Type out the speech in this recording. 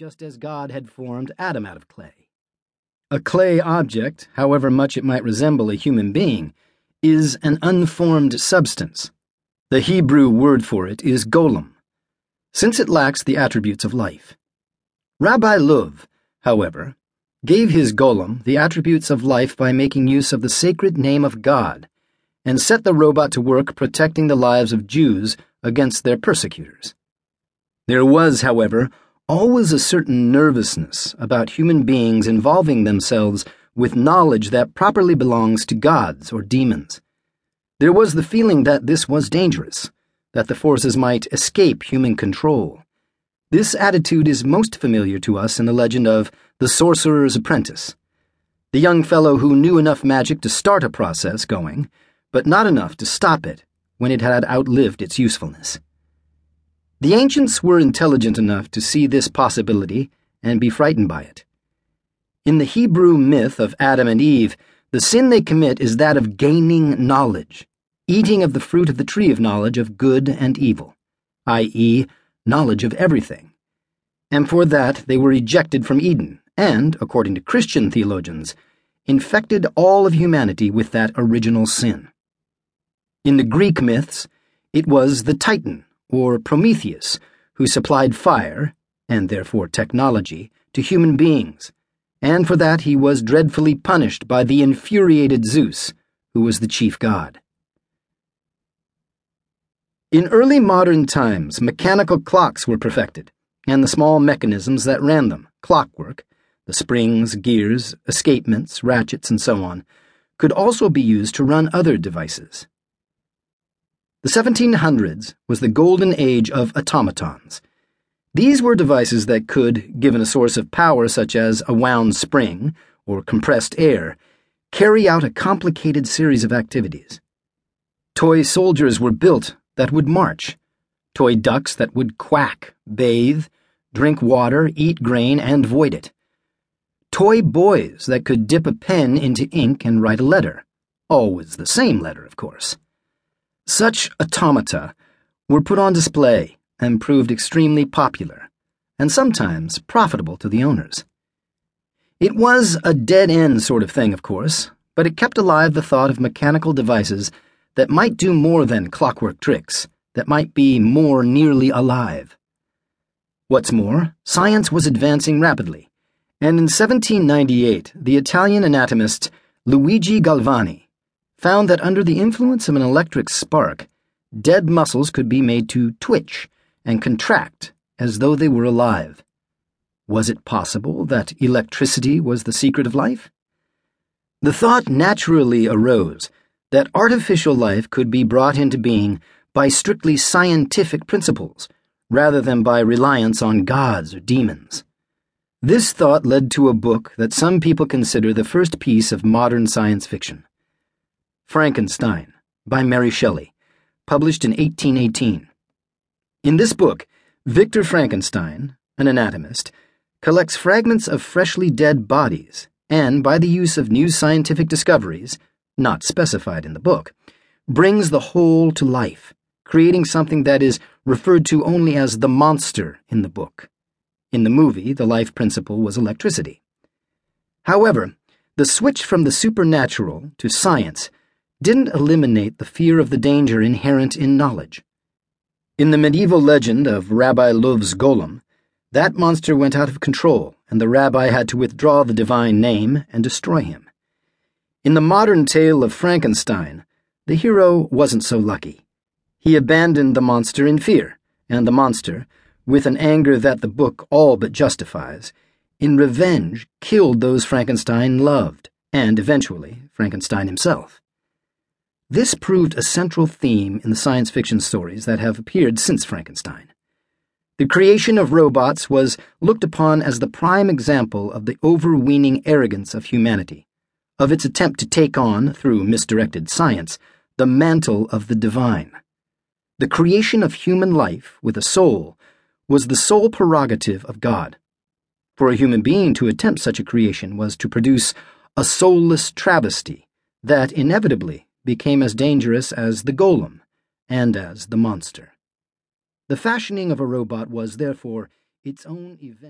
just as God had formed Adam out of clay. A clay object, however much it might resemble a human being, is an unformed substance. The Hebrew word for it is golem, since it lacks the attributes of life. Rabbi Loew, however, gave his golem the attributes of life by making use of the sacred name of God, and set the robot to work protecting the lives of Jews against their persecutors. There was, however, always a certain nervousness about human beings involving themselves with knowledge that properly belongs to gods or demons. There was the feeling that this was dangerous, that the forces might escape human control. This attitude is most familiar to us in the legend of the Sorcerer's Apprentice, the young fellow who knew enough magic to start a process going, but not enough to stop it when it had outlived its usefulness. The ancients were intelligent enough to see this possibility and be frightened by it. In the Hebrew myth of Adam and Eve, the sin they commit is that of gaining knowledge, eating of the fruit of the tree of knowledge of good and evil, i.e., knowledge of everything. And for that they were ejected from Eden, and, according to Christian theologians, infected all of humanity with that original sin. In the Greek myths, it was the Titan or Prometheus, who supplied fire, and therefore technology, to human beings, and for that he was dreadfully punished by the infuriated Zeus, who was the chief god. In early modern times, mechanical clocks were perfected, and the small mechanisms that ran them, clockwork, the springs, gears, escapements, ratchets, and so on, could also be used to run other devices. The 1700s was the golden age of automatons. These were devices that could, given a source of power such as a wound spring or compressed air, carry out a complicated series of activities. Toy soldiers were built that would march, toy ducks that would quack, bathe, drink water, eat grain, and void it. Toy boys that could dip a pen into ink and write a letter. Always the same letter, of course. Such automata were put on display and proved extremely popular, and sometimes profitable to the owners. It was a dead end sort of thing, of course, but it kept alive the thought of mechanical devices that might do more than clockwork tricks, that might be more nearly alive. What's more, science was advancing rapidly, and in 1798, the Italian anatomist Luigi Galvani found that under the influence of an electric spark, dead muscles could be made to twitch and contract as though they were alive. Was it possible that electricity was the secret of life? The thought naturally arose that artificial life could be brought into being by strictly scientific principles rather than by reliance on gods or demons. This thought led to a book that some people consider the first piece of modern science fiction. Frankenstein by Mary Shelley, published in 1818. In this book, Victor Frankenstein, an anatomist, collects fragments of freshly dead bodies and, by the use of new scientific discoveries, not specified in the book, brings the whole to life, creating something that is referred to only as the monster in the book. In the movie, the life principle was electricity. However, the switch from the supernatural to science didn't eliminate the fear of the danger inherent in knowledge. In the medieval legend of Rabbi Loew's golem, that monster went out of control, and the rabbi had to withdraw the divine name and destroy him. In the modern tale of Frankenstein, the hero wasn't so lucky. He abandoned the monster in fear, and the monster, with an anger that the book all but justifies, in revenge killed those Frankenstein loved, and eventually Frankenstein himself. This proved a central theme in the science fiction stories that have appeared since Frankenstein. The creation of robots was looked upon as the prime example of the overweening arrogance of humanity, of its attempt to take on, through misdirected science, the mantle of the divine. The creation of human life with a soul was the sole prerogative of God. For a human being to attempt such a creation was to produce a soulless travesty that inevitably became as dangerous as the golem and as the monster. The fashioning of a robot was, therefore, its own eventual.